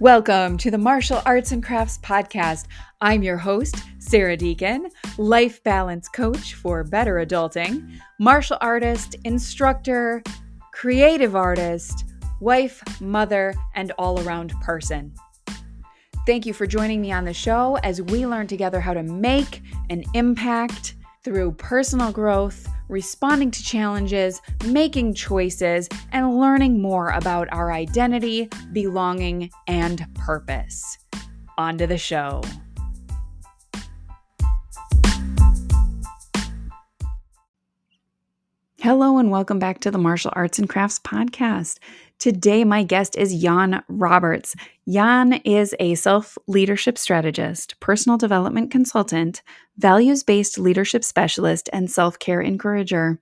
Welcome to the Martial Arts and Crafts Podcast. I'm your host, Sarah Deacon, life balance coach for better adulting, martial artist, instructor, creative artist, wife, mother, and all around person. Thank you for joining me on the show as we learn together how to make an impact through personal growth responding to challenges, making choices, and learning more about our identity, belonging, and purpose. On to the show. Hello, and welcome back to the Martial Arts and Crafts Podcast. Today, my guest is Jan Robberts. Jan is a self leadership strategist, personal development consultant, values based leadership specialist, and self care encourager.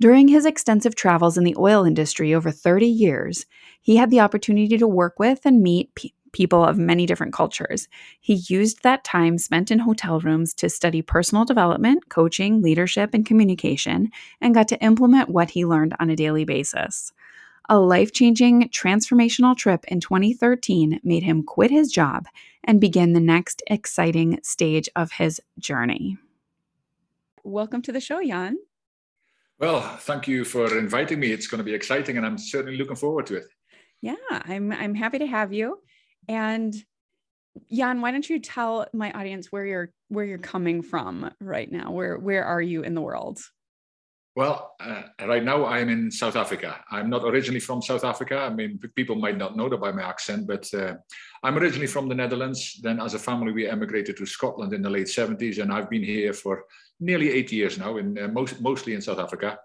During his extensive travels in the oil industry over 30 years, he had the opportunity to work with and meet pe- people of many different cultures. He used that time spent in hotel rooms to study personal development, coaching, leadership, and communication, and got to implement what he learned on a daily basis. A life changing transformational trip in 2013 made him quit his job and begin the next exciting stage of his journey. Welcome to the show, Jan. Well, thank you for inviting me. It's going to be exciting and I'm certainly looking forward to it. Yeah, I'm I'm happy to have you. And Jan, why don't you tell my audience where you're where you're coming from right now? Where where are you in the world? Well, uh, right now I'm in South Africa. I'm not originally from South Africa. I mean, people might not know that by my accent, but uh, I'm originally from the Netherlands. Then, as a family, we emigrated to Scotland in the late 70s, and I've been here for nearly eight years now, in uh, most, mostly in South Africa.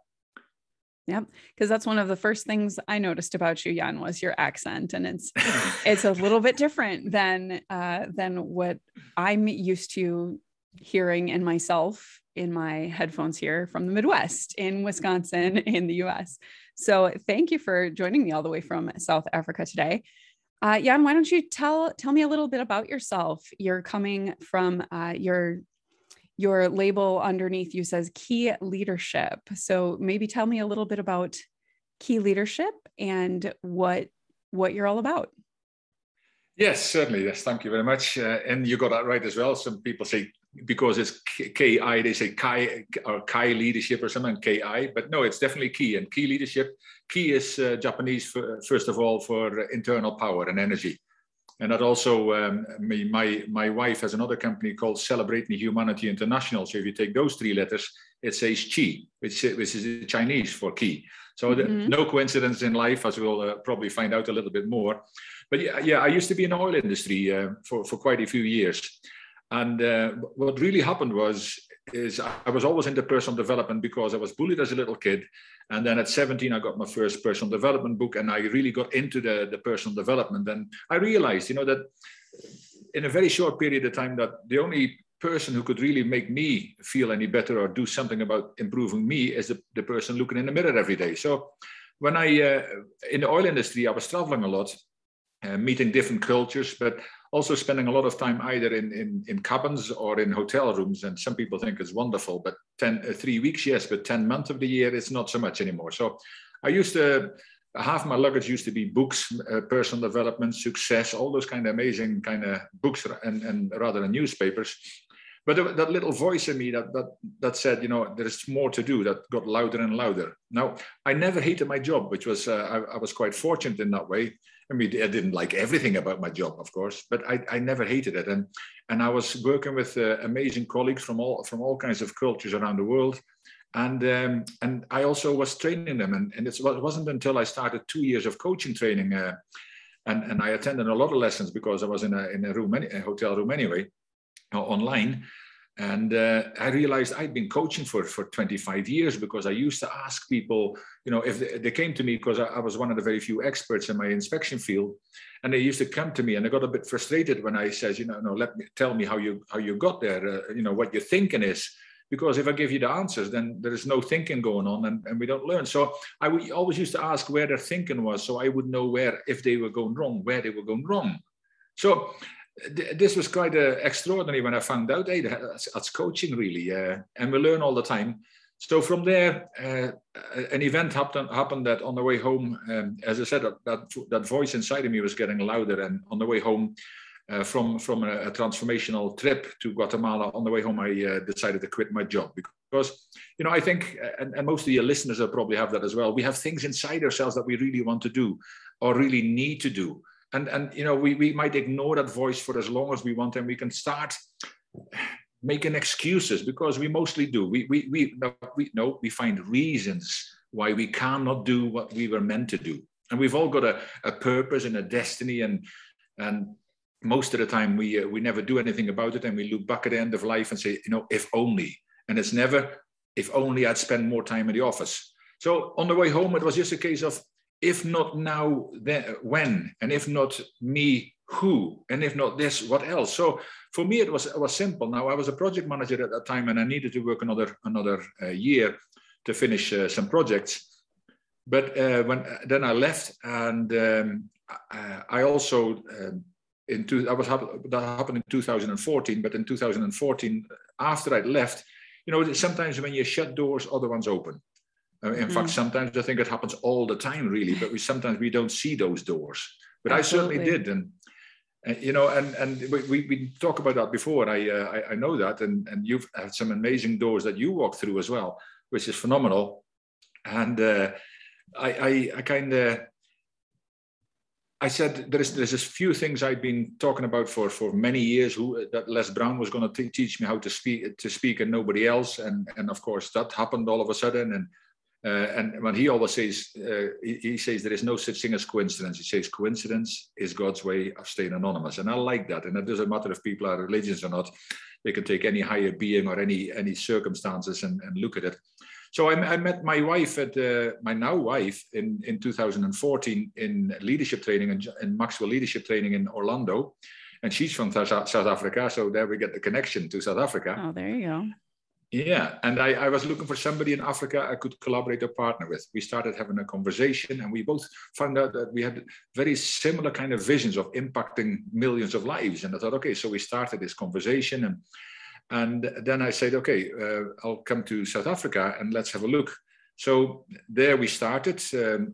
Yep, because that's one of the first things I noticed about you, Jan, was your accent, and it's it's a little bit different than uh, than what I'm used to hearing in myself in my headphones here from the Midwest in Wisconsin in the US. So thank you for joining me all the way from South Africa today. Uh, Jan, why don't you tell tell me a little bit about yourself? You're coming from uh, your your label underneath you says Ki leadership. So maybe tell me a little bit about Ki leadership and what what you're all about. Yes, certainly. Yes, thank you very much. Uh, and you got that right as well. Some people say because it's KI, they say Kai or Kai leadership or something, KI, but no, it's definitely key. And Ki leadership, Ki is uh, Japanese, for, first of all, for internal power and energy. And that also, um, my, my, wife has another company called Celebrating Humanity International. So if you take those three letters, it says Chi, which, which is Chinese for Ki. So mm-hmm. the, no coincidence in life, as we'll uh, probably find out a little bit more. But yeah, yeah, I used to be in the oil industry uh, for, for quite a few years. And uh, what really happened was, is I was always into personal development because I was bullied as a little kid. And then at 17, I got my first personal development book and I really got into the, the personal development. And I realized, you know, that in a very short period of time that the only person who could really make me feel any better or do something about improving me is the, the person looking in the mirror every day. So when I, uh, in the oil industry, I was traveling a lot, uh, meeting different cultures, but also spending a lot of time either in, in, in cabins or in hotel rooms. And some people think it's wonderful, but 10, uh, three weeks, yes, but 10 months of the year, it's not so much anymore. So I used to, half my luggage used to be books, uh, personal development, success, all those kind of amazing kind of books and, and rather than newspapers. But that little voice in me that, that, that said, you know, there's more to do, that got louder and louder. Now, I never hated my job, which was, uh, I, I was quite fortunate in that way I mean, I didn't like everything about my job, of course, but I, I never hated it. And and I was working with uh, amazing colleagues from all from all kinds of cultures around the world, and um, and I also was training them. And, and it wasn't until I started two years of coaching training, uh, and and I attended a lot of lessons because I was in a in a room, a hotel room anyway, online and uh, I realized I'd been coaching for, for 25 years because I used to ask people, you know, if they, they came to me because I, I, was one of the very few experts in my inspection field, and they used to come to me, and I got a bit frustrated when I said, you know, no, let me tell me how you how you got there, uh, you know, what your thinking is, because if I give you the answers, then there is no thinking going on, and, and we don't learn. So I always used to ask where their thinking was, so I would know where if they were going wrong, where they were going wrong. So this was quite uh, extraordinary when I found out. Hey, that's, that's coaching really, uh, and we learn all the time. so from there, uh, an event happened, happened that on the way home, um, as I said, that, that voice inside of me was getting louder. And on the way home uh, from, from a, a, transformational trip to Guatemala, on the way home, I uh, decided to quit my job because, you know, I think, and, and most of your listeners will probably have that as well. We have things inside ourselves that we really want to do or really need to do. And, and you know, we, we might ignore that voice for as long as we want, and we can start making excuses because we mostly do. We, we, we, we, no, we find reasons why we cannot do what we were meant to do. And we've all got a, a purpose and a destiny. And, and most of the time we, uh, we never do anything about it. And we look back at the end of life and say, you know, if only. And it's never, if only I'd spend more time in the office. So on the way home, it was just a case of, if not now, then when? And if not me, who? And if not this, what else? So for me, it was it was simple. Now I was a project manager at that time, and I needed to work another another uh, year to finish uh, some projects. But uh, when then I left, and um, I, I, also um, in two, I was that happened in 2014. But in 2014, after I left, you know, sometimes when you shut doors, other ones open. Uh, in mm. fact, sometimes I think it happens all the time, really. But we sometimes we don't see those doors. But Absolutely. I certainly did, and you know, and and we, we talk about that before. I, uh, I, I know that, and and you've had some amazing doors that you walk through as well, which is phenomenal. And uh, I I, I kind of I said there's there's a few things I'd been talking about for for many years. Who that Les Brown was going to teach me how to speak to speak, and nobody else. And and of course that happened all of a sudden. And uh, and when he always says, uh, he, he, says there is no such thing as coincidence. He says coincidence is God's way of staying anonymous, and I like that. And it doesn't matter if people are religious or not; they can take any higher being or any any circumstances and, and look at it. So I, I met my wife at uh, my now wife in in 2014 in leadership training and in Maxwell leadership training in Orlando, and she's from South Africa. So there we get the connection to South Africa. Oh, there you go. Yeah, and I, I, was looking for somebody in Africa I could collaborate or partner with. We started having a conversation, and we both found out that we had very similar kind of visions of impacting millions of lives. And I thought, okay, so we started this conversation, and and then I said, okay, uh, I'll come to South Africa and let's have a look. So there we started. Um,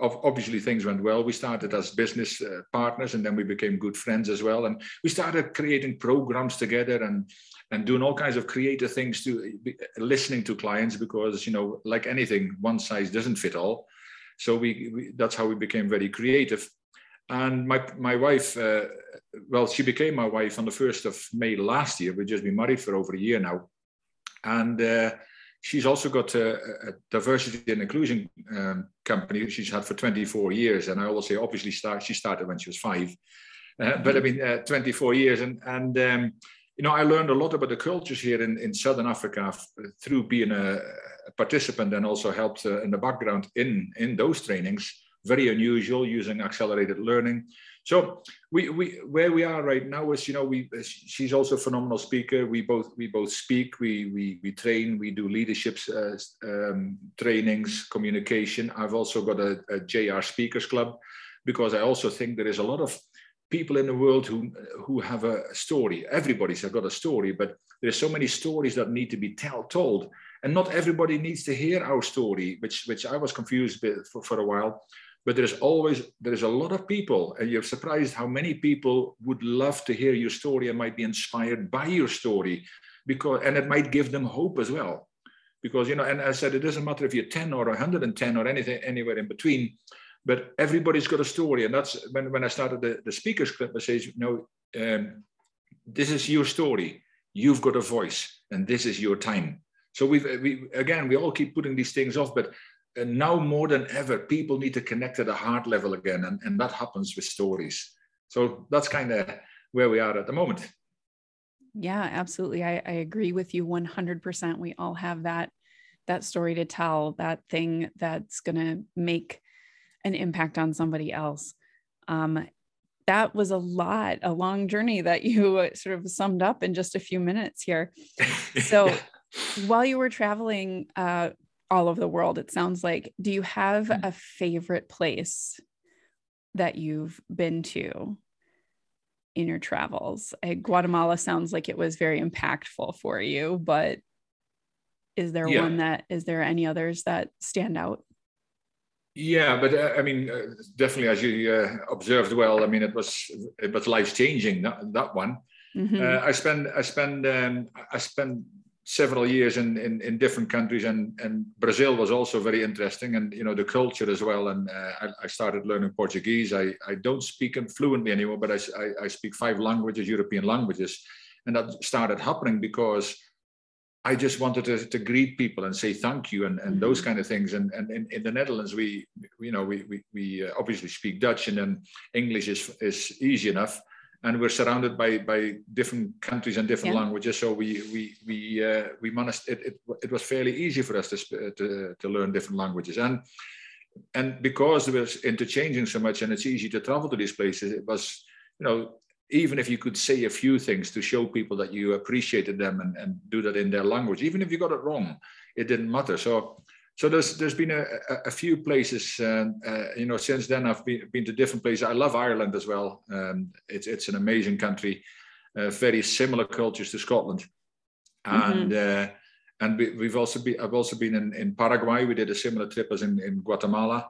obviously things went well. We started as business uh, partners and then we became good friends as well. And we started creating programs together and and doing all kinds of creative things to listening to clients because you know like anything one size doesn't fit all. So we, we that's how we became very creative. And my my wife uh, well she became my wife on the 1st of may last year. We've just been married for over a year now. And uh, she's also got a, a, diversity and inclusion um, company she's had for 24 years. And i always say obviously start, she started when she was five. Uh, but i mean uh, 24 years. And and um, you know, I learned a lot about the cultures here in, in Southern Africa through being a, a participant and also helped uh, in the background in, in those trainings. Very unusual using accelerated learning. So we, we where we are right now is you know we she's also a phenomenal speaker. We both we both speak. We we we train. We do leadership uh, um, trainings, communication. I've also got a, a JR Speakers Club because I also think there is a lot of people in the world who who have a story. Everybody's got a story, but there's so many stories that need to be tell, told, and not everybody needs to hear our story, which which I was confused for, for a while. But there's always there's a lot of people, and you're surprised how many people would love to hear your story and might be inspired by your story, because and it might give them hope as well. Because you know, and I said it doesn't matter if you're 10 or 110 or anything anywhere in between but everybody's got a story. And that's when, when I started the, the speakers club, I say, you know, um, this is your story. You've got a voice and this is your time. So we've, we, again, we all keep putting these things off, but uh, now more than ever, people need to connect at a heart level again. And, and that happens with stories. So that's kind of where we are at the moment. Yeah, absolutely. I, I agree with you 100%. We all have that that story to tell, that thing that's going to make an impact on somebody else. Um, that was a lot, a long journey that you sort of summed up in just a few minutes here. So, while you were traveling uh, all over the world, it sounds like, do you have mm. a favorite place that you've been to in your travels? Uh, Guatemala sounds like it was very impactful for you, but is there yeah. one that is there any others that stand out yeah but uh, i mean uh, definitely as you uh, observed well i mean it was it was life changing that, that one. Mm-hmm. Uh, i spend i spend um, i spend several years in, in, in different countries and, and Brazil was also very interesting and you know the culture as well. And uh, I, I, started learning Portuguese. I, I don't speak them fluently anymore but I, I, I, speak five languages European languages. And that started happening because I just wanted to, to greet people and say thank you and, and mm-hmm. those kind of things and, and in, in the Netherlands we you know we, we, we uh, obviously speak Dutch and then English is, is easy enough and we're surrounded by by different countries and different yeah. languages. So we we we uh, we managed it, it. It was fairly easy for us to to to learn different languages and. And because it was interchanging so much, and it's easy to travel to these places, it was, you know, even if you could say a few things to show people that you appreciated them and, and do that in their language, even if you got it wrong, it didn't matter. So so there's there's been a, a, few places, uh, uh, you know, since then I've been, been to different places. I love Ireland as well. Um, it's it's an amazing country, uh, very similar cultures to Scotland, and mm-hmm. Uh, and we, have also been I've also been in, in Paraguay. We did a similar trip as in, in Guatemala,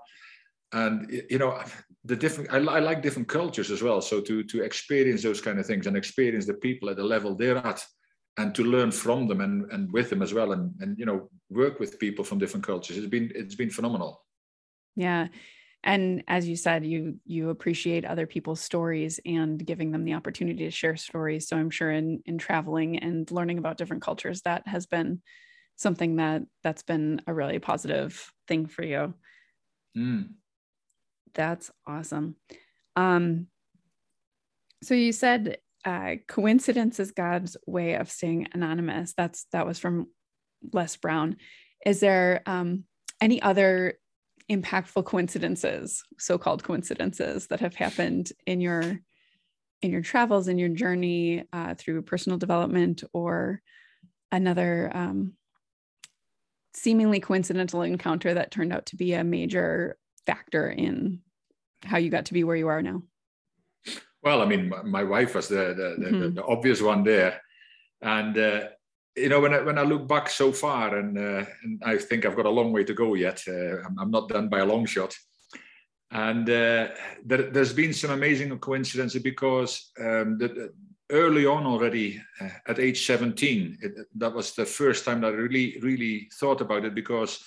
and you know the different I, I like different cultures as well. So to to experience those kind of things and experience the people at the level they're at and to learn from them and, and with them as well and, and you know work with people from different cultures it's been it's been phenomenal yeah and as you said you you appreciate other people's stories and giving them the opportunity to share stories so i'm sure in in traveling and learning about different cultures that has been something that that's been a really positive thing for you mm. That's awesome um so you said uh, coincidence is God's way of staying anonymous. That's that was from Les Brown. Is there um, any other impactful coincidences, so-called coincidences, that have happened in your in your travels, in your journey uh, through personal development, or another um, seemingly coincidental encounter that turned out to be a major factor in how you got to be where you are now? Well, I mean, my, wife was the the, mm-hmm. the the, obvious one there, and uh, you know when I when I look back so far, and uh, and I think I've got a long way to go yet. Uh, I'm, I'm, not done by a long shot, and uh, there, has been some amazing coincidences because um, the, early on already uh, at age 17, it, that was the first time that I really really thought about it because.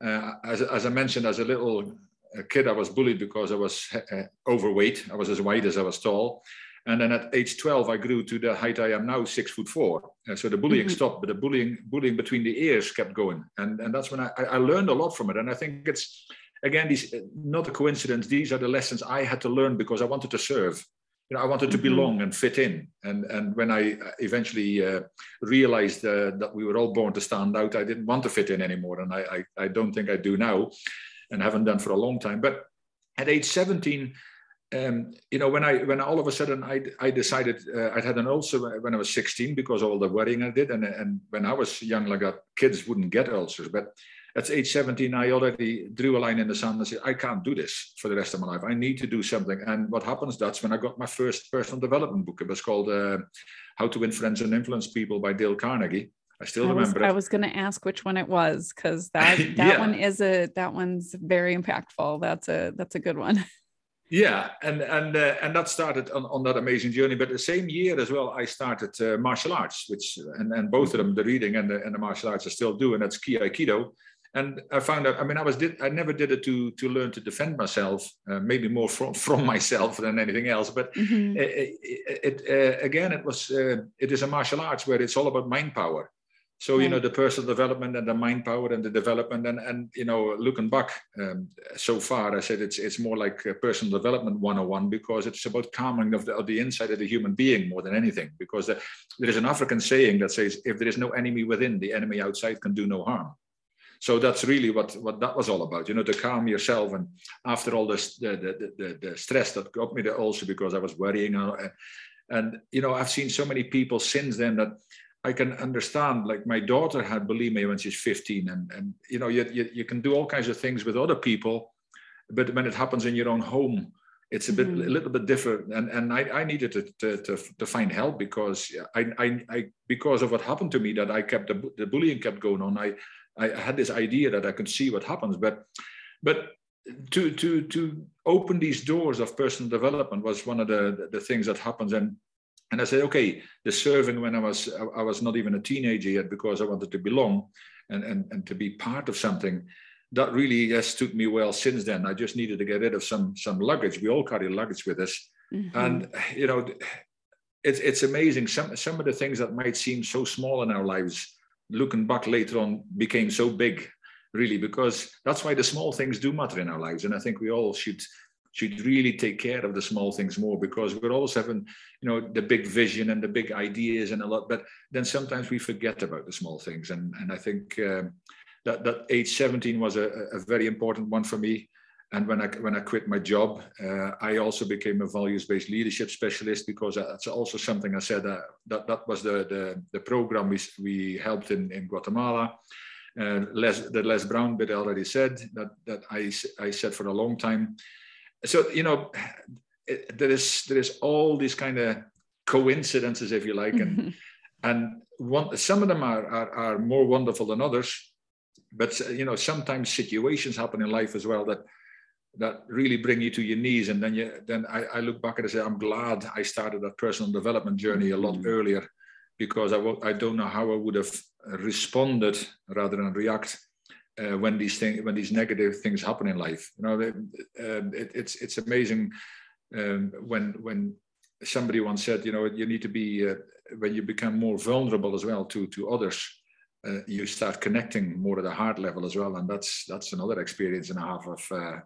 Uh, as, as I mentioned, as a little a kid, I was bullied because I was uh, overweight. I was as wide as I was tall. And then at age 12, I grew to the height I am now, six foot four. Uh, so the bullying mm-hmm. stopped, but the bullying, bullying between the ears kept going. And, and that's when I, I learned a lot from it. And I think it's, again, these not a coincidence. These are the lessons I had to learn because I wanted to serve. You know, I wanted to mm-hmm. belong and fit in. And, and when I eventually uh, realized uh, that we were all born to stand out, I didn't want to fit in anymore. And I, I, I don't think I do now and haven't done for a long time. But at age 17, um, you know, when I when all of a sudden I I decided uh, I'd had an ulcer when I was 16 because all the worrying I did, and and when I was young, like that, kids wouldn't get ulcers, but at age 17, I already drew a line in the sand and said, I can't do this for the rest of my life. I need to do something. And what happens, that's when I got my first personal development book. It was called uh, How to Win Friends and Influence People by Dale Carnegie. I still I remember. Was, I was going to ask which one it was because that that yeah. one is a that one's very impactful. That's a that's a good one. Yeah, and and uh, and that started on, on that amazing journey. But the same year as well, I started uh, martial arts, which and, and both of them, the reading and the, and the martial arts, I still do, and that's Ki Aikido. And I found out. I mean, I was did I never did it to to learn to defend myself, uh, maybe more from from myself than anything else. But mm-hmm. it, it, it uh, again, it was uh, it is a martial arts where it's all about mind power so right. you know the personal development and the mind power and the development and and you know looking back um, so far i said it's it's more like personal development 101 because it's about calming of the, of the inside of the human being more than anything because the, there is an african saying that says if there is no enemy within the enemy outside can do no harm so that's really what what that was all about you know to calm yourself and after all this the the, the, the stress that got me there also because i was worrying uh, and you know i've seen so many people since then that I can understand. Like my daughter had bulimia when she's 15, and and you know you, you you can do all kinds of things with other people, but when it happens in your own home, it's a bit mm-hmm. a little bit different and and i, I needed to, to, to, to, find help because I, I, I because of what happened to me that i kept the, the bullying kept going on i i had this idea that i could see what happens but but to to to open these doors of personal development was one of the the things that happens and and I said, okay, the serving when I was I was not even a teenager yet because I wanted to belong and and, and to be part of something that really has stood me well since then. I just needed to get rid of some some luggage. We all carry luggage with us, mm-hmm. and you know, it's it's amazing. Some some of the things that might seem so small in our lives, looking back later on, became so big, really, because that's why the small things do matter in our lives. And I think we all should should really take care of the small things more because we're always having you know the big vision and the big ideas and a lot but then sometimes we forget about the small things and and i think um, that, that age 17 was a, a very important one for me. And when I when I quit my job, uh, I also became a values-based leadership specialist because that's also something I said uh, that that was the the, the program we, we helped in, in Guatemala. Uh, Les, that Les Brown bit already said that that I I said for a long time. So you know, it, there is there is all these kind of coincidences, if you like, and and one some of them are, are are more wonderful than others but you know sometimes situations happen in life as well that that really bring you to your knees and then you then I, I look back and I say i'm glad i started that personal development journey a lot mm-hmm. earlier because I w- I don't know how i would have responded rather than react uh, when these things when these negative things happen in life you know it, um, it, it's it's amazing um, when when somebody once said you know you need to be uh, when you become more vulnerable as well to to others uh, you start connecting more at a heart level as well. And that's that's another experience and a half of uh,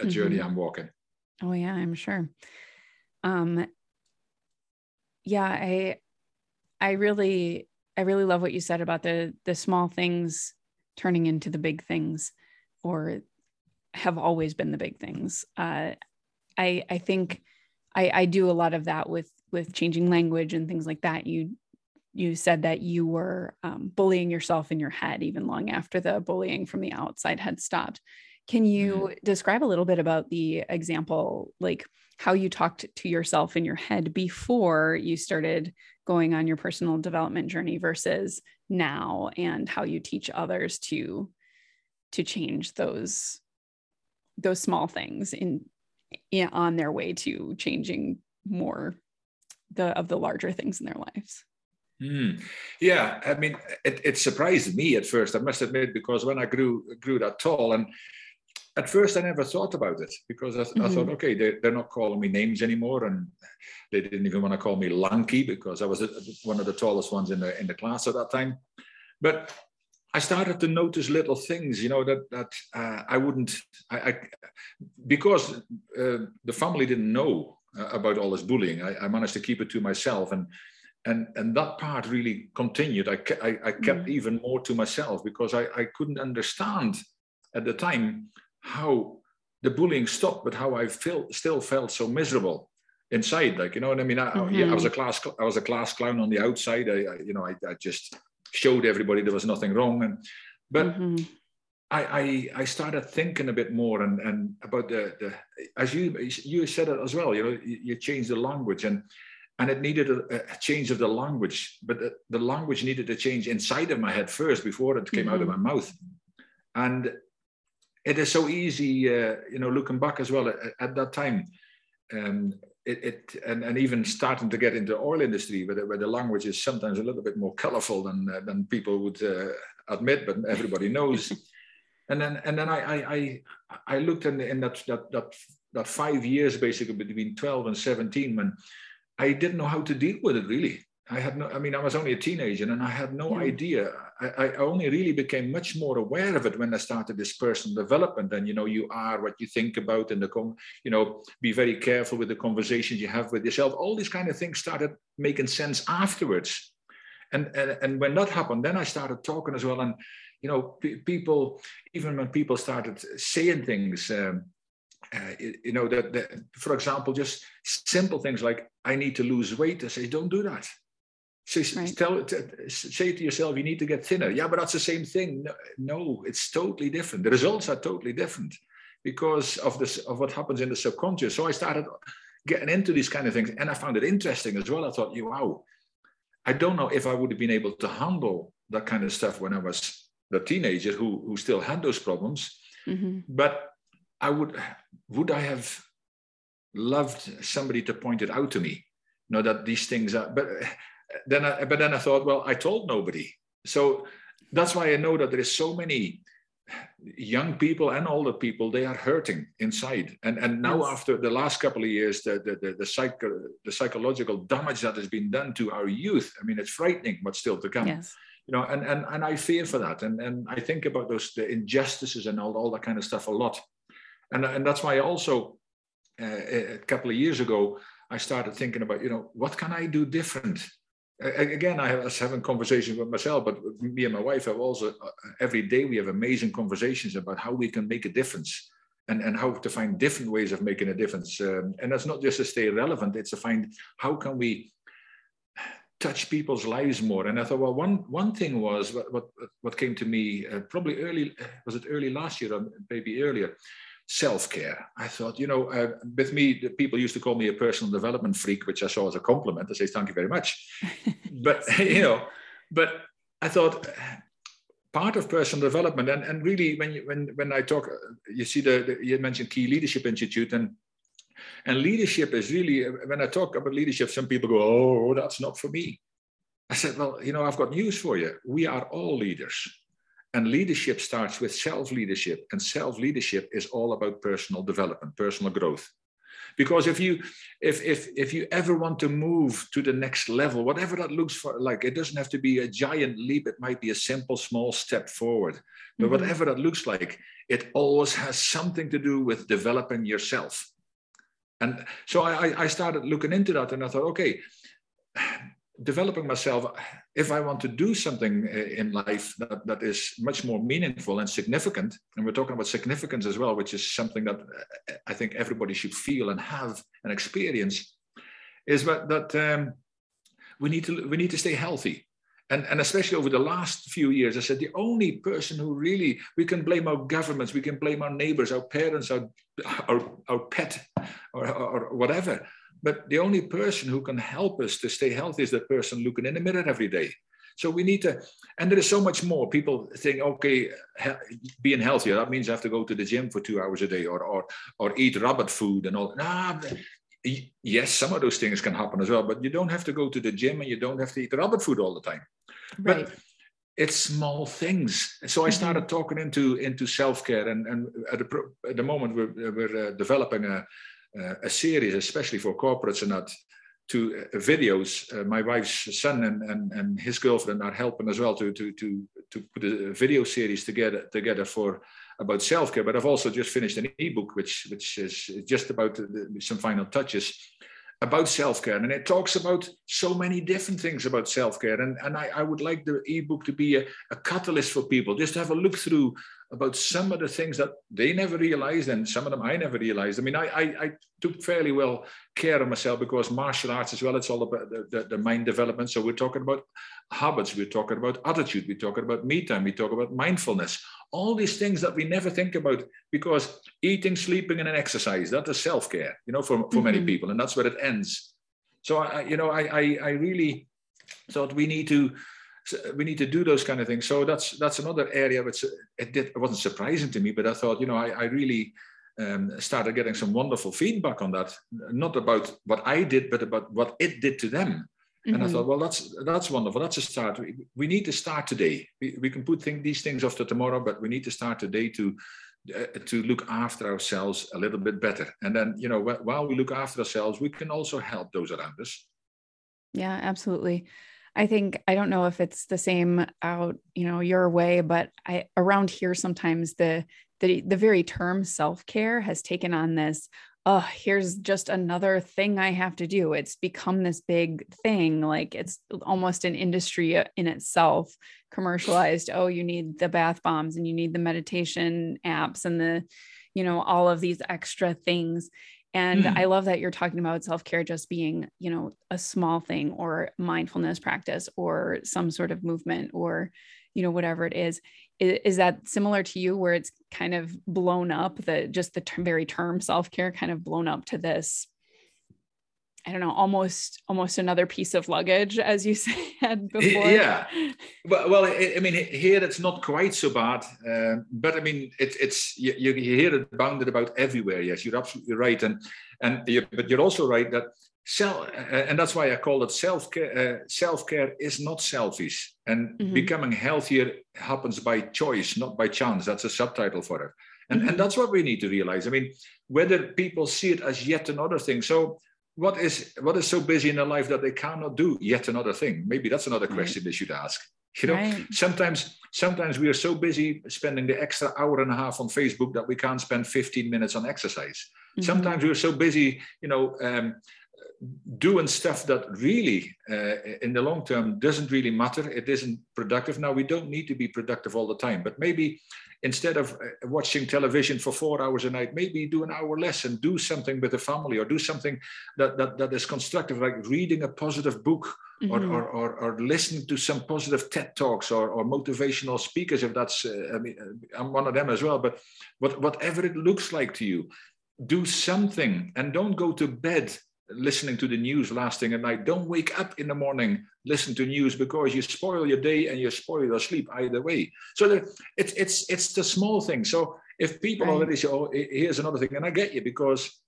a, journey mm-hmm. i'm walking. Oh yeah i'm sure. Um yeah i i really i really love what you said about the the small things turning into the big things or have always been the big things uh i i think i i do a lot of that with with changing language and things like that you you said that you were um, bullying yourself in your head even long after the bullying from the outside had stopped. Can you mm-hmm. describe a little bit about the example, like how you talked to yourself in your head before you started going on your personal development journey versus now, and how you teach others to to change those those small things in, in on their way to changing more the of the larger things in their lives? Mm. Yeah, I mean, it, it, surprised me at first. I must admit, because when I grew grew that tall, and at first I never thought about it because I, mm-hmm. I thought, okay, they, they're not calling me names anymore, and they didn't even want to call me lanky because I was one of the tallest ones in the in the class at that time. But I started to notice little things, you know, that that uh, I wouldn't, I, I because uh, the family didn't know uh, about all this bullying. I, I managed to keep it to myself, and and and that part really continued i, I, I kept mm. even more to myself because I, I couldn't understand at the time how the bullying stopped but how i felt still felt so miserable inside like you know what i mean I, mm-hmm. yeah, I was a mm-hmm. class i was a class clown on the outside i, I you know I, I, just showed everybody there was nothing wrong and but mm-hmm. I, I, I started thinking a bit more and, and about the, the as you you said it as well you know you, you change the language and and it needed a, a, change of the language but the, the, language needed to change inside of my head first before it came mm-hmm. out of mm-hmm. my mouth and it is so easy uh, you know looking back as well at, at that time um, it, it and, and even starting to get into the oil industry where the, where the language is sometimes a little bit more colorful than uh, than people would uh, admit but everybody knows and then and then I I I, I looked in, in that that that that five years basically between 12 and 17 when I didn't know how to deal with it really. I had no, I mean, I was only a teenager and I had no yeah. idea. I, I, only really became much more aware of it when I started this personal development. And, you know, you are what you think about and the, com- you know, be very careful with the conversations you have with yourself. All these kind of things started making sense afterwards. And, and, and when that happened, then I started talking as well. And, you know, p- people, even when people started saying things, um, uh, you know that, that, for example just simple things like i need to lose weight i say don't do that say, right. tell, say to yourself you need to get thinner yeah but that's the same thing no, no, it's totally different the results are totally different because of this of what happens in the subconscious. So I started getting into these kind of things, and I found it interesting as well. I thought, you wow, I don't know if I would have been able to handle that kind of stuff when I was the teenager who who still had those problems. Mm-hmm. But I would would I have loved somebody to point it out to me, you know that these things are. But then I but then I thought, well, I told nobody. So that's why I know that there is so many young people and older people they are hurting inside and and now yes. after the last couple of years the the the, the, psycho, the psychological damage that has been done to our youth i mean it's frightening what's still to come yes. you know and and and i fear for that and and i think about those the injustices and all, all that kind of stuff a lot and and that's why I also uh, a couple of years ago i started thinking about you know what can i do different again, I was having conversations with myself, but me and my wife have also uh, every day we have amazing conversations about how we can make a difference and, and how to find different ways of making a difference. Um, and that's not just to stay relevant; it's to find how can we touch people's lives more. And I thought, well, one one thing was what what, what came to me uh, probably early was it early last year or maybe earlier self-care. I thought, you know, uh, with me, people used to call me a personal development freak, which I saw as a compliment. I say, thank you very much. but, you know, but I thought uh, part of personal development, and, and really when you, when, when I talk, uh, you see the, the you mentioned Ki Leadership Institute and and leadership is really, uh, when I talk about leadership, some people go, oh, that's not for me. I said, well, you know, I've got news for you. We are all leaders. And leadership starts with self leadership, and self leadership is all about personal development, personal growth. Because if you if if if you ever want to move to the next level, whatever that looks for, like it doesn't have to be a giant leap. It might be a simple, small step forward. But mm-hmm. whatever that looks like, it always has something to do with developing yourself. And so I, I started looking into that, and I thought, okay, developing myself if i want to do something uh, in life that, that is much more meaningful and significant and we're talking about significance as well which is something that uh, i think everybody should feel and have and experience is that, that um, we need to we need to stay healthy and, and especially over the last few years, I said the only person who really we can blame our governments, we can blame our neighbors, our parents, our our, our pet, or, or whatever. But the only person who can help us to stay healthy is the person looking in the mirror every day. So we need to, and there is so much more. People think, okay, being healthier that means I have to go to the gym for two hours a day, or or or eat rabbit food and all. Nah, yes, some of those things can happen as well, but you don't have to go to the gym and you don't have to eat rabbit food all the time. Right. But it's small things. So I mm-hmm. started talking into into self care, and and at the, at the moment we're we're uh, developing a a series, especially for corporates and that, to uh, videos. Uh, my wife's son and, and, and his girlfriend are helping as well to, to, to, to put a video series together, together for about self-care. But I've also just finished an ebook, which, which is just about the, some final touches about self-care and it talks about so many different things about self-care and, and I, I would like the ebook to be a, a catalyst for people just to have a look through about some of the things that they never realized and some of them I never realized. I mean, I, I, I took fairly well care of myself because martial arts as well, it's all about the, the, the, mind development. So we're talking about habits, we're talking about attitude, we're talking about me time, we talk about mindfulness, all these things that we never think about because eating, sleeping, and an exercise, that is self-care, you know, for, for mm-hmm. many people. And that's where it ends. So I, you know, I, I, I really thought we need to so we need to do those kind of things. So that's that's another area which it did it wasn't surprising to me, but I thought you know I, I really um, started getting some wonderful feedback on that, not about what I did, but about what it did to them. Mm-hmm. And I mm-hmm. thought, well, that's that's wonderful. That's a start. We, we need to start today. We, we can put thing, these things off to tomorrow, but we need to start today to uh, to look after ourselves a little bit better. And then, you know, while we look after ourselves, we can also help those around us. Yeah, absolutely. I think I don't know if it's the same out, you know, your way, but I around here sometimes the the the very term self-care has taken on this oh, here's just another thing I have to do. It's become this big thing. Like it's almost an industry uh, in itself, commercialized. Oh, you need the bath bombs and you need the meditation apps and the, you know, all of these extra things. And mm. I love that you're talking about self care just being, you know, a small thing or mindfulness practice or some sort of movement or, you know whatever it is is, is that similar to you where it's kind of blown up the just the term, very term self-care kind of blown up to this I don't know, almost almost another piece of luggage, as you said before. Yeah. Well, well, I, mean, here it's not quite so bad, uh, but I mean, it, it's you, you hear it bounded about everywhere. Yes, you're absolutely right, and and you, but you're also right that self, uh, and that's why I call it self care. Uh, self care is not selfish, and mm-hmm. becoming healthier happens by choice, not by chance. That's a subtitle for it, and mm-hmm. and that's what we need to realize. I mean, whether people see it as yet another thing, so what is what is so busy in their life that they cannot do yet another thing maybe that's another question right. they should ask you know right. sometimes sometimes we are so busy spending the extra hour and a half on facebook that we can't spend 15 minutes on exercise mm-hmm. sometimes we're so busy you know um, doing stuff that really uh, in the long term doesn't really matter it isn't productive now we don't need to be productive all the time but maybe instead of uh, watching television for four hours a night maybe do an hour less and do something with the family or do something that that, that is constructive like reading a positive book mm-hmm. or, or, or, or, listening to some positive ted talks or, or motivational speakers if that's uh, i mean uh, i'm one of them as well but what, whatever it looks like to you do something and don't go to bed listening to the news last thing at night. Don't wake up in the morning, listen to news because you spoil your day and you spoil your sleep either way. So the, it's it's it's the small thing. So if people right. already say, "Oh, here's another thing," and I get you because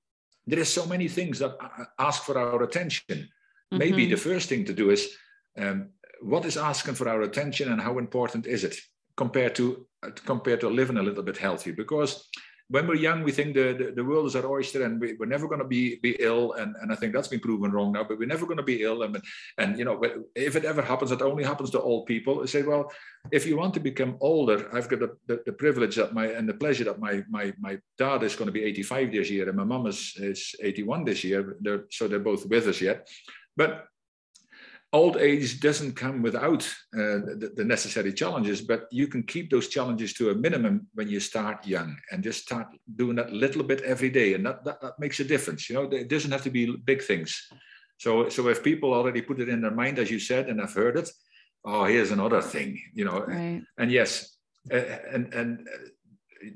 there is so many things that ask for our attention. Mm-hmm. Maybe the first thing to do is um, what is asking for our attention and how important is it compared to uh, compared to living a little bit healthy? Because when we're young, we think the, the, the world is our oyster and we, are never going to be, be ill. And, and I think that's been proven wrong now, but we're never going to be ill. And, and, you know, if it ever happens, it only happens to old people. I say, well, if you want to become older, I've got the, the, the, privilege that my, and the pleasure that my, my, my dad is going to be 85 this year and my mom is, is 81 this year. They're, so they're both with us yet. But old age doesn't come without uh, the, the, necessary challenges, but you can keep those challenges to a minimum when you start young and just start doing that little bit every day. And that, that, that makes a difference. You know, it doesn't have to be big things. So, so if people already put it in their mind, as you said, and I've heard it, oh, here's another thing, you know, right. and yes, uh, and, and uh,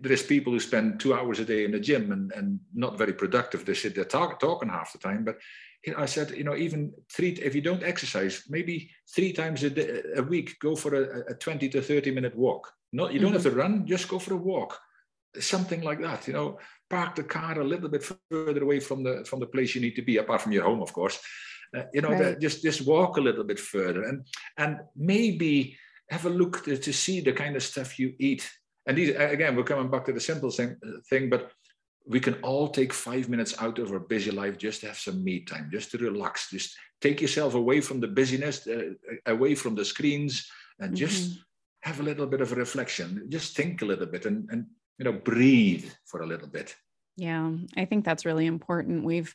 there is people who spend two hours a day in the gym and, and not very productive. They sit there talk, talking half the time, but I said, you know, even three, if you don't exercise, maybe three times a, day, a week, go for a, a 20 to 30 minute walk. Not, you don't mm-hmm. have to run, just go for a walk. Something like that, you know, park the car a little bit further away from the, from the place you need to be, apart from your home, of course. Uh, you know, right. the, just, just walk a little bit further and, and maybe have a look to, to see the kind of stuff you eat. And these, again, we're coming back to the simple thing, thing but we can all take five minutes out of our busy life just to have some me time, just to relax, just take yourself away from the busyness, uh, away from the screens, and just mm-hmm. have a little bit of reflection. Just think a little bit and, and you know breathe for a little bit. Yeah, I think that's really important. We've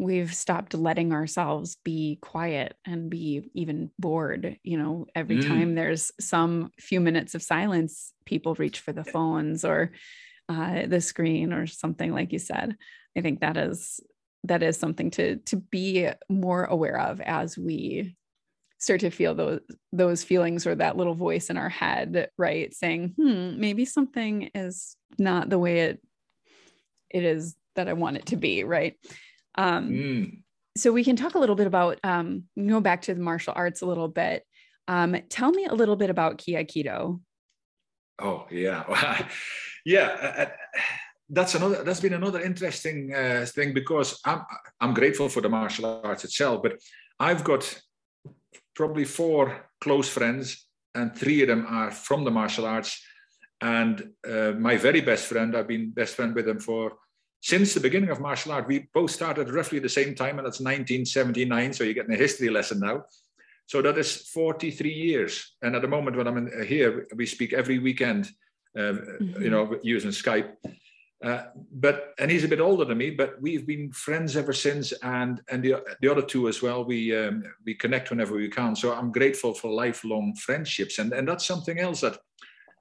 we've stopped letting ourselves be quiet and be even bored you know every mm. time there's some few minutes of silence people reach for the phones or uh, the screen or something like you said. I think that is that is something to to be more aware of as we start to feel those those feelings or that little voice in our head right saying hmm maybe something is not the way it it is that i want it to be right? Um mm. so we can talk a little bit about um go back to the martial arts a little bit. Um tell me a little bit about Ki Aikido oh yeah yeah, uh, uh, that's another. That's been another interesting uh, thing because I'm I'm grateful for the martial arts itself, but I've got probably four close friends, and three of them are from the martial arts. And uh, my very best friend, I've been best friend with him for since the beginning of martial art. We both started roughly the same time, and that's 1979. So you're getting a history lesson now. So that is 43 years. And at the moment when I'm in, here, we speak every weekend mm-hmm. you know, using Skype. Uh, but and he's a bit older than me, but we've been friends ever since, and and the, the other two as well. We um, we connect whenever we can. So I'm grateful for lifelong friendships, and and that's something else that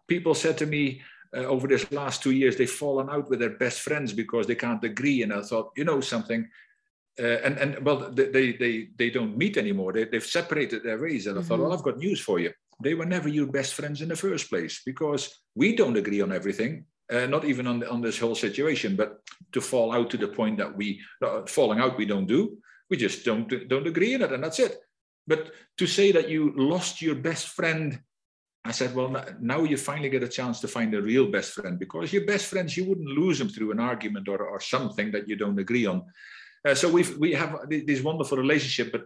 people said to me uh, over this last two years. They've fallen out with their best friends because they can't agree, and I thought, you know, something. Uh, and and well, they they they don't meet anymore. They they've separated their ways, and I mm-hmm. thought, well, I've got news for you they were never your best friends in the first place because we don't agree on everything. Uh, not even on, on this whole situation, but to fall out to the point that we uh, falling out we don't do. We just don't don't agree in it, and that's it. But to say that you lost your best friend I said, well, now you finally get a chance to find a real best friend because your best friends, you wouldn't lose them through an argument or, or something that you don't agree on. Uh, so we we have this wonderful relationship. But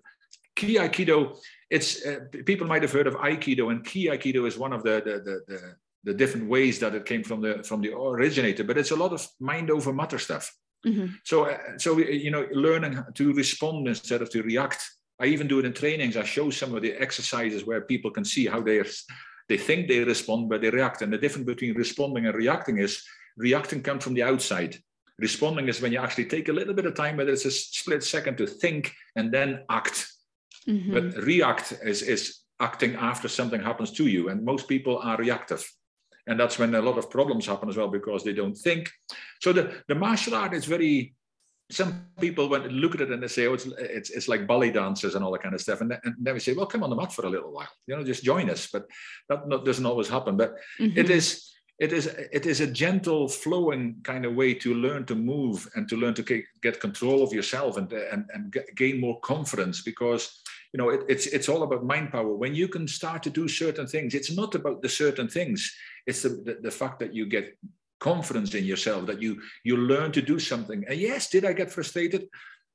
Ki Aikido, it's uh, people might have heard of Aikido, and Ki Aikido is one of the the, the the, the different ways that it came from the from the originator. But it's a lot of mind over matter stuff. Mm-hmm. So uh, so you know, learning to respond instead of to react. I even do it in trainings. I show some of the exercises where people can see how they are they think they respond, but they react. And the difference between responding and reacting is reacting comes from the outside. Responding is when you actually take a little bit of time, whether it's a split second to think and then act. Mm-hmm. But react is, is acting after something happens to you. And most people are reactive. And that's when a lot of problems happen as well because they don't think. So the, the martial art is very some people when look at it and they say, "Oh, it's it's, it's like ballet dancers and all that kind of stuff," and, and then we say, "Well, come on the mat for a little while, you know, just join us." But that not, doesn't always happen. But mm-hmm. it is it is it is a gentle, flowing kind of way to learn to move and to learn to get control of yourself and and and gain more confidence because you know it, it's it's all about mind power. When you can start to do certain things, it's not about the certain things. It's the, the, the fact that you get confidence in yourself that you you learn to do something. And yes did i get frustrated?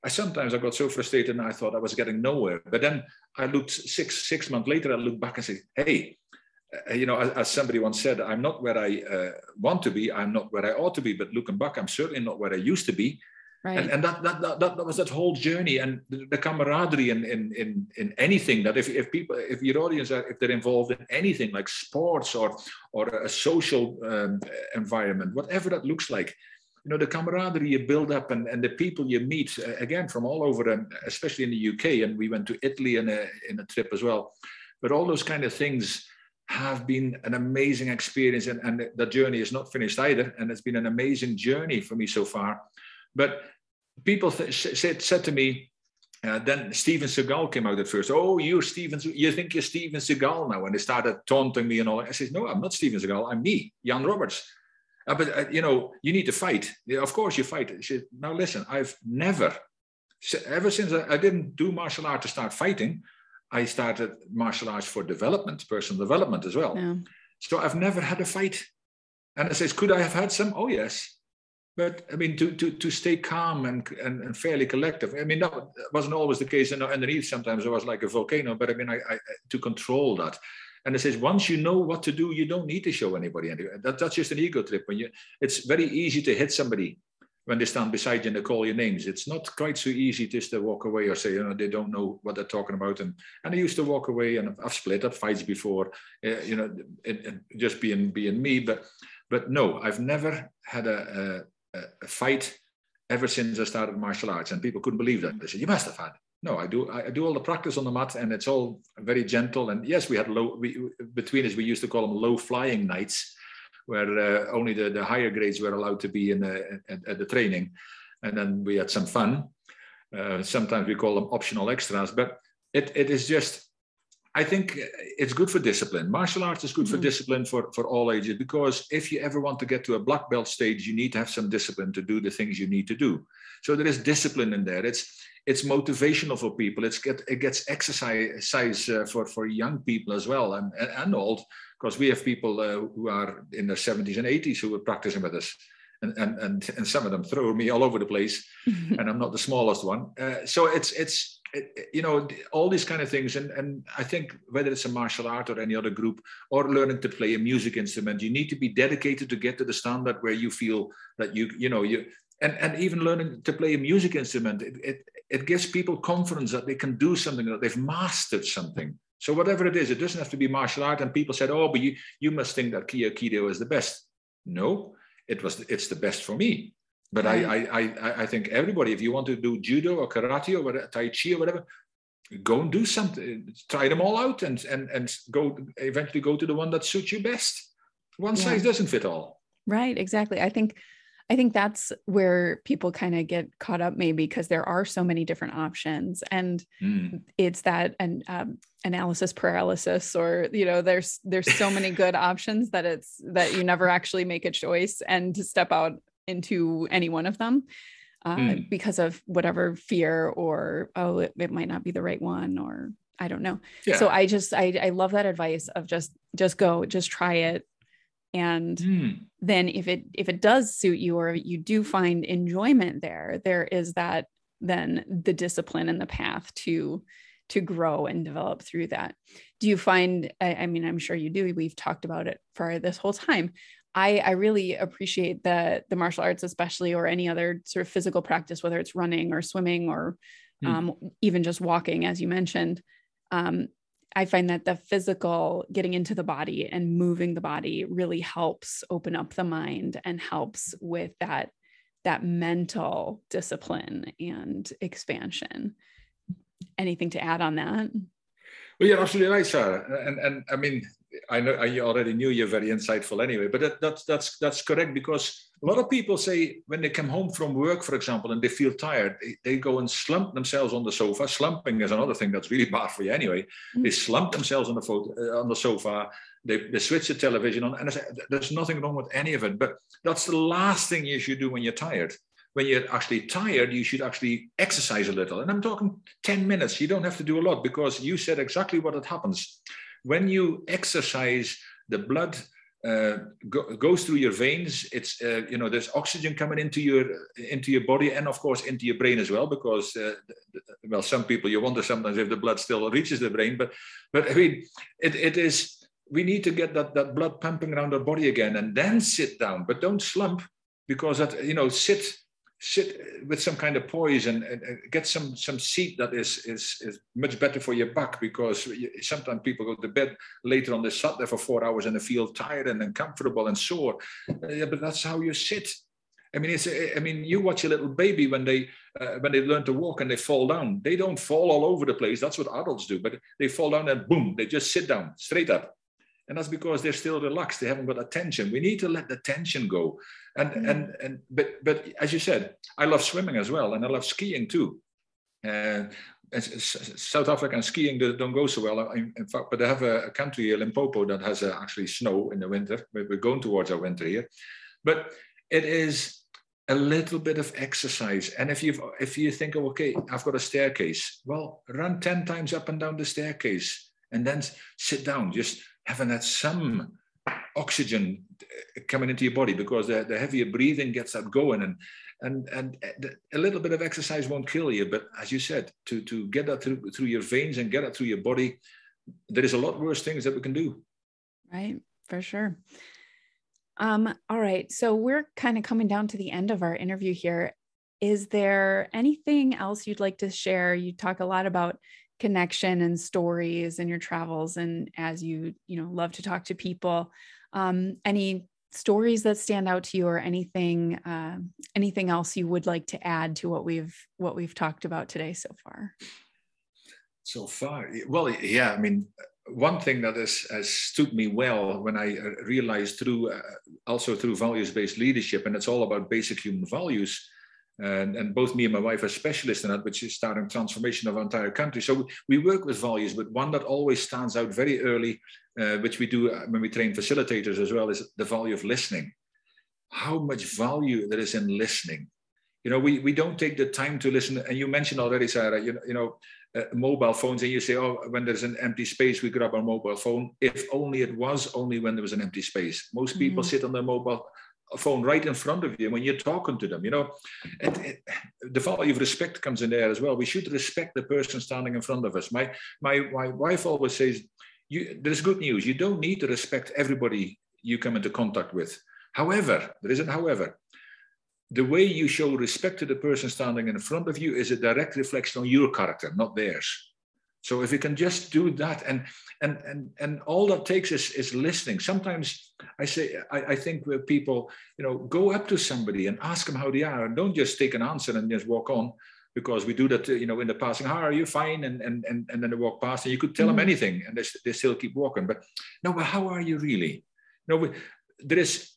I sometimes i got so frustrated and i thought i was getting nowhere. But then i looked six six months later i look back and say hey uh, you know as, as, somebody once said i'm not where i uh, want to be. I'm not where i ought to be. But looking back i'm certainly not where i used to be Right. And, and that, that, that, that was that whole journey and the, the camaraderie in, in, in, in anything that if, if people, if your audience are, if they're involved in anything like sports or, or a social um, environment, whatever that looks like, you know, the camaraderie you build up and, and the people you meet, uh, again, from all over, and especially in the UK, and we went to Italy in a, in a trip as well. But all those kind of things have been an amazing experience. And, and the journey is not finished either. And it's been an amazing journey for me so far. But people said, said to me, uh, then Steven Seagal came out at first. Oh, you're Steven. You think you're Steven Seagal now? And they started taunting me and all. I said, No, I'm not Steven Seagal. I'm me, Jan Robberts. Uh, but uh, you know, you need to fight. Yeah, of course, you fight. She said, Now listen, I've never, ever since I, I didn't do martial art to start fighting, I started martial arts for development, personal development as well. Yeah. So I've never had a fight. And I says, Could I have had some? Oh yes. But I mean, to, to, to stay calm and, and, and fairly collective. I mean, that wasn't always the case. And underneath, sometimes it was like a volcano. But I mean, I, I to control that. And it says once you know what to do, you don't need to show anybody anything. That, that's just an ego trip. When you, it's very easy to hit somebody when they stand beside you and they call your names. It's not quite so easy just to walk away or say, you know, they don't know what they're talking about. And and I used to walk away, and I've split up fights before, uh, you know, it, it just being being me. But but no, I've never had a, a fight ever since I started martial arts, and people couldn't believe that. They said, "You must have had." No, I do. I do all the practice on the mat, and it's all very gentle. And yes, we had low we, between us. We used to call them low flying nights, where uh, only the, the higher grades were allowed to be in the, at, at the training, and then we had some fun. Uh, sometimes we call them optional extras, but it, it is just I think it's good for discipline. Martial arts is good mm-hmm. for discipline for, for all ages because if you ever want to get to a black belt stage, you need to have some discipline to do the things you need to do. So there is discipline in there. It's it's motivational for people. It's get it gets exercise uh, for for young people as well and and, and old because we have people uh, who are in their 70s and 80s who are practicing with us. And, and, and, and some of them throw me all over the place, and I'm not the smallest one. Uh, so it's it's you know all these kind of things and and i think whether it's a martial art or any other group or learning to play a music instrument you need to be dedicated to get to the standard where you feel that you you know you and and even learning to play a music instrument it it, it gives people confidence that they can do something that they've mastered something. So whatever it is it doesn't have to be martial art and people said oh but you you must think that Ki Aikido is the best. No it was it's the best for me but right. I, I, I, I think everybody, if you want to do judo or karate or whatever, tai chi or whatever, go and do something. Try them all out and and and go eventually go to the one that suits you best. One yeah. size doesn't fit all. Right. Exactly. I think I think that's where people kind of get caught up, maybe because there are so many different options, and mm. it's that an um, analysis paralysis, or you know, there's there's so many good options that it's that you never actually make a choice and to step out into any one of them uh, mm. because of whatever fear or oh, it, it, might not be the right one or I don't know. Yeah. So I just I I love that advice of just just go, just try it and mm. then if it if it does suit you or you do find enjoyment there there is that then the discipline and the path to to grow and develop through that do you find I, I, mean i'm sure you do we've talked about it for this whole time i i really appreciate the the martial arts especially or any other sort of physical practice whether it's running or swimming or mm. um, even just walking as you mentioned um, I find that the physical getting into the body and moving the body really helps open up the mind and helps with that that mental discipline and expansion. Anything to add on that? Well, you're absolutely right, Sarah. And and I mean, I know I already knew you're very insightful anyway, but that, that's that's that's correct because a lot of people say when they come home from work, for example, and they feel tired, they, they go and slump themselves on the sofa. Slumping is another thing that's really bad for you anyway. Mm. They slump themselves on the photo, uh, on the sofa. They, they switch the television on, and say, there's nothing wrong with any of it. But that's the last thing you should do when you're tired. When you're actually tired, you should actually exercise a little. And I'm talking 10 minutes. You don't have to do a lot because you said exactly what it happens. When you exercise, the blood uh, go, goes through your veins. It's uh, you know there's oxygen coming into your into your body and of course into your brain as well because uh, well some people you wonder sometimes if the blood still reaches the brain but but I mean it, it is we need to get that that blood pumping around our body again and then sit down but don't slump because that you know sit sit with some kind of poise and, and, get some some seat that is, is is much better for your back because sometimes people go to bed later on they sat there for four hours and they feel tired and uncomfortable and sore uh, yeah, but that's how you sit I mean, it's. I mean, you watch a little baby when they uh, when they learn to walk and they fall down. They don't fall all over the place. That's what adults do. But they fall down and boom, they just sit down straight up. And that's because they're still relaxed. They haven't got attention. We need to let the tension go. And mm. and and but but as you said, I love swimming as well, and I love skiing too. Uh, South Africa and skiing don't go so well. In fact, but I have a, country, Limpopo, that has uh, actually snow in the winter. We're going towards our winter here, but it is a little bit of exercise. And if you if you think, oh, okay, I've got a staircase, well, run ten times up and down the staircase, and then sit down. Just having that some oxygen uh, coming into your body because the, the heavier breathing gets that going and and and uh, a little bit of exercise won't kill you but as you said to to get that through through your veins and get that through your body there is a lot worse things that we can do. Right for sure. Um all right so we're kind of coming down to the end of our interview here. Is there anything else you'd like to share? You talk a lot about connection and stories and your travels and as you you know love to talk to people. Um, any stories that stand out to you or anything uh, anything else you would like to add to what we've what we've talked about today so far? So far well yeah i mean one thing that has, has stood me well when i uh, realized through uh, also through values based leadership and it's all about basic human values and, and both me and my wife are specialists in that, which is starting transformation of our entire country. So we work with values, but one that always stands out very early, uh, which we do uh, when we train facilitators as well, is the value of listening. How much value there is in listening. You know, we, we don't take the time to listen. And you mentioned already, Sarah, you know, you know uh, mobile phones, and you say, oh, when there's an empty space, we grab our mobile phone. If only it was only when there was an empty space. Most people mm-hmm. sit on their mobile phone right in front of you when you're talking to them. You know, it, it, the value of respect comes in there as well. We should respect the person standing in front of us. My my my wife always says, "You there's good news. You don't need to respect everybody you come into contact with. However, there isn't however." The way you show respect to the person standing in front of you is a direct reflection on your character, not theirs. So if you can just do that, and and and and all that takes is is listening. Sometimes I say I, I think with people, you know, go up to somebody and ask them how they are, and don't just take an answer and just walk on, because we do that, you know, in the passing. How are you? Fine, and and and, and then they walk past, and you could tell mm-hmm. them anything, and they, they still keep walking. But no, but how are you really? No, we, there is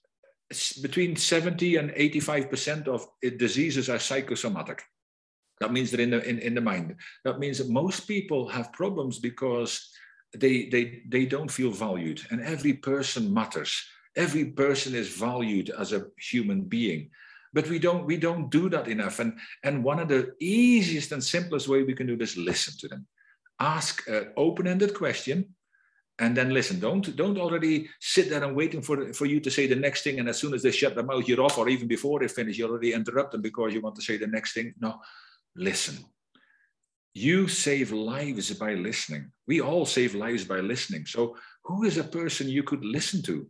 between 70 and 85% of diseases are psychosomatic. That means they're in the, in, in the mind. That means that most people have problems because they, they, they don't feel valued. And every person matters. Every person is valued as a human being. But we don't, we don't do that enough. And, and one of the easiest and simplest way we can do this, listen to them. Ask an open-ended question and then listen. Don't don't already sit there and waiting for for you to say the next thing. And as soon as they shut their mouth, you're off, or even before they finish, you already interrupt them because you want to say the next thing. No, listen. You save lives by listening. We all save lives by listening. So, who is a person you could listen to?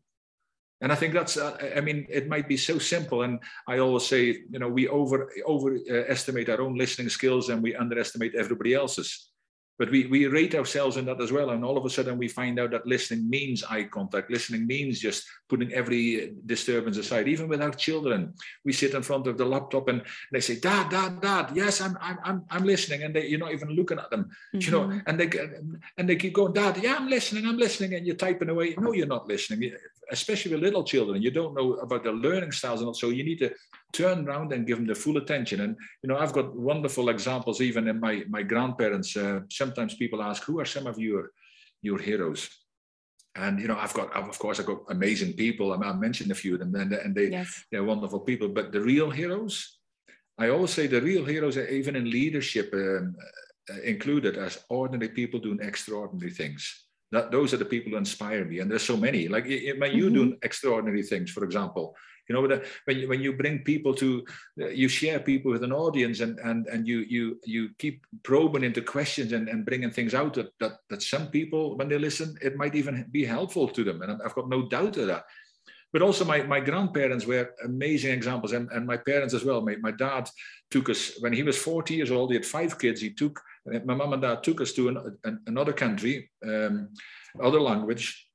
And I think that's, uh, I mean, it might be so simple. And I always say, you know, we over overestimate our own listening skills and we underestimate everybody else's. But we, we rate ourselves in that as well. And all of a sudden we find out that listening means eye contact. Listening means just putting every disturbance aside. Even with our children, we sit in front of the laptop and they say, Dad, Dad, Dad, yes, I'm I'm I'm, I'm listening. And they, you're not even looking at them. Mm-hmm. You know, mm-hmm. and they and they keep going, Dad, yeah, I'm listening, I'm listening. And you're typing away. No, you're not listening. Especially with little children. You don't know about their learning styles and so you need to turn around and give them the full attention. And you know, I've got wonderful examples even in my my grandparents. Uh, sometimes people ask, "Who are some of your your heroes?" And you know, I've got, of course, I've got amazing people. I, mentioned a few of them, and, and they yes. they're wonderful people. But the real heroes, I always say, the real heroes are even in leadership um, uh, included as ordinary people doing extraordinary things. That, those are the people who inspire me, and there's so many. Like when you mm-hmm. doing extraordinary things, for example, you know when you, when you bring people to uh, you share people with an audience and and and you you you keep probing into questions and, and bringing things out that, that that some people when they listen it might even be helpful to them and i've got no doubt of that but also my, my grandparents were amazing examples and, and my parents as well my, my dad took us when he was 40 years old he had five kids he took my mom and dad took us to an, an, another country um, other language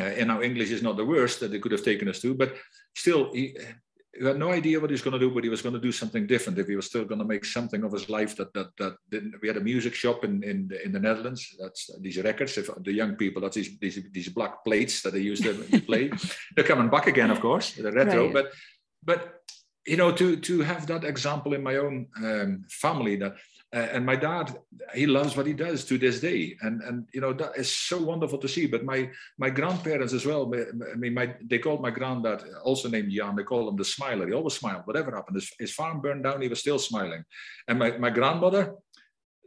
uh, and now english is not the worst that they could have taken us to but still, he, he had no idea what he was going to do, but he was going to do something different. If he was still going to make something of his life, that that that didn't. We had a music shop in in the, in the Netherlands. That's these records. If the young people, that's these these, these black plates that they used to play. They're coming back again, of course, the retro. Right. But but you know, to to have that example in my own um, family that and my dad, he loves what he does to this day, and and you know that is so wonderful to see. But my my grandparents as well. I mean, my they called my granddad also named Jan. They call him the smiler. He always smiled. Whatever happened, his, his farm burned down. He was still smiling. And my my grandmother,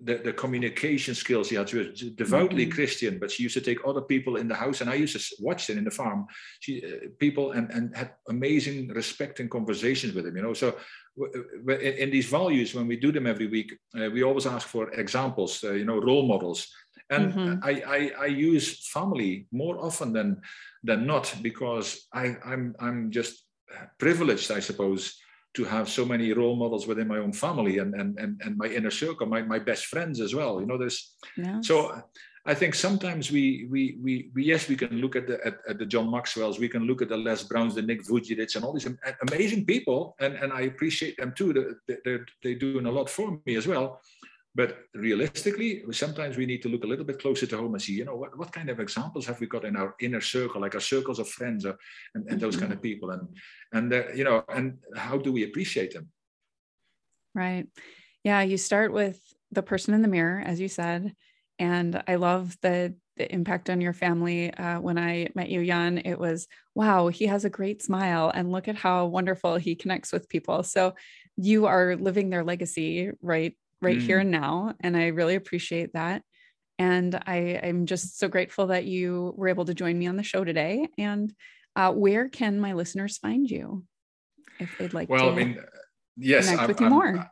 the, the communication skills he had. She was devoutly mm-hmm. Christian, but she used to take other people in the house, and I used to watch them in the farm. She uh, people and and had amazing respect and conversations with him. You know, so in these values, when we do them every week, uh, we always ask for examples, uh, you know, role models. And mm-hmm. I, I, I, use family more often than than not because I, I'm I'm just privileged, I suppose, to have so many role models within my own family and and and, and my inner circle, my, my best friends as well. You know, there's yes. so I think sometimes we, we, we, we, yes, we can look at the, at, at, the John Maxwell's, we can look at the Les Browns, the Nick Vujicic, and all these amazing people, and, and I appreciate them too. They're, they're, they're doing a lot for me as well. But realistically, sometimes we need to look a little bit closer to home and see, you know, what, what kind of examples have we got in our inner circle, like our circles of friends or, and, and those kind of people, and and uh, you know, and how do we appreciate them? Right. Yeah. You start with the person in the mirror, as you said, and I love the the impact on your family. Uh, when I met you, Jan, it was wow, he has a great smile, and look at how wonderful he connects with people. So you are living their legacy right right mm. here and now, and I really appreciate that. And I, I'm just so grateful that you were able to join me on the show today. And uh, where can my listeners find you if they'd like well, to? I mean, yes, connect I'm, with you I'm, more.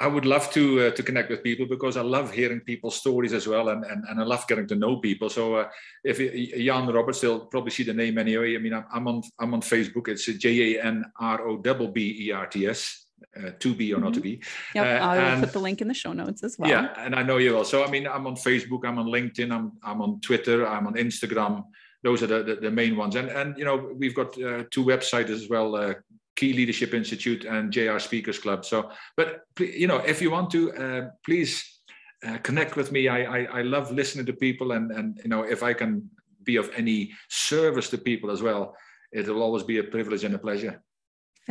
I would love to uh, to connect with people because I love hearing people's stories as well, and and, and I love getting to know people. So uh, if Jan Robberts, they'll probably see the name anyway. I mean, I'm, I'm on I'm on Facebook. It's J A N R O B B E R T S. Uh, to be or mm-hmm. not to mm-hmm. be. Yep, uh, I'll put the link in the show notes as well. Yeah, and I know you will. So I mean, I'm on Facebook, I'm on LinkedIn, I'm I'm on Twitter, I'm on Instagram. Those are the, the, the main ones. And and you know, we've got uh, two websites as well, uh, Ki Leadership Institute and JR Speakers Club. So, but you know, if you want to, uh, please uh, connect with me. I, I, I love listening to people, and and you know, if I can be of any service to people as well, it will always be a privilege and a pleasure.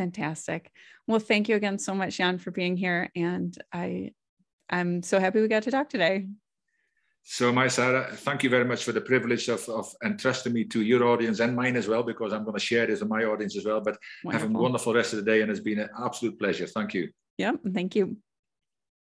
Fantastic. Well, thank you again so much, Jan, for being here. And I, I'm so happy we got to talk today. So, my Sarah, thank you very much for the privilege of, of entrusting me to your audience and mine as well, because I'm going to share this with my audience as well. But wonderful. have a wonderful rest of the day, and it's been an absolute pleasure. Thank you. Yep. Thank you.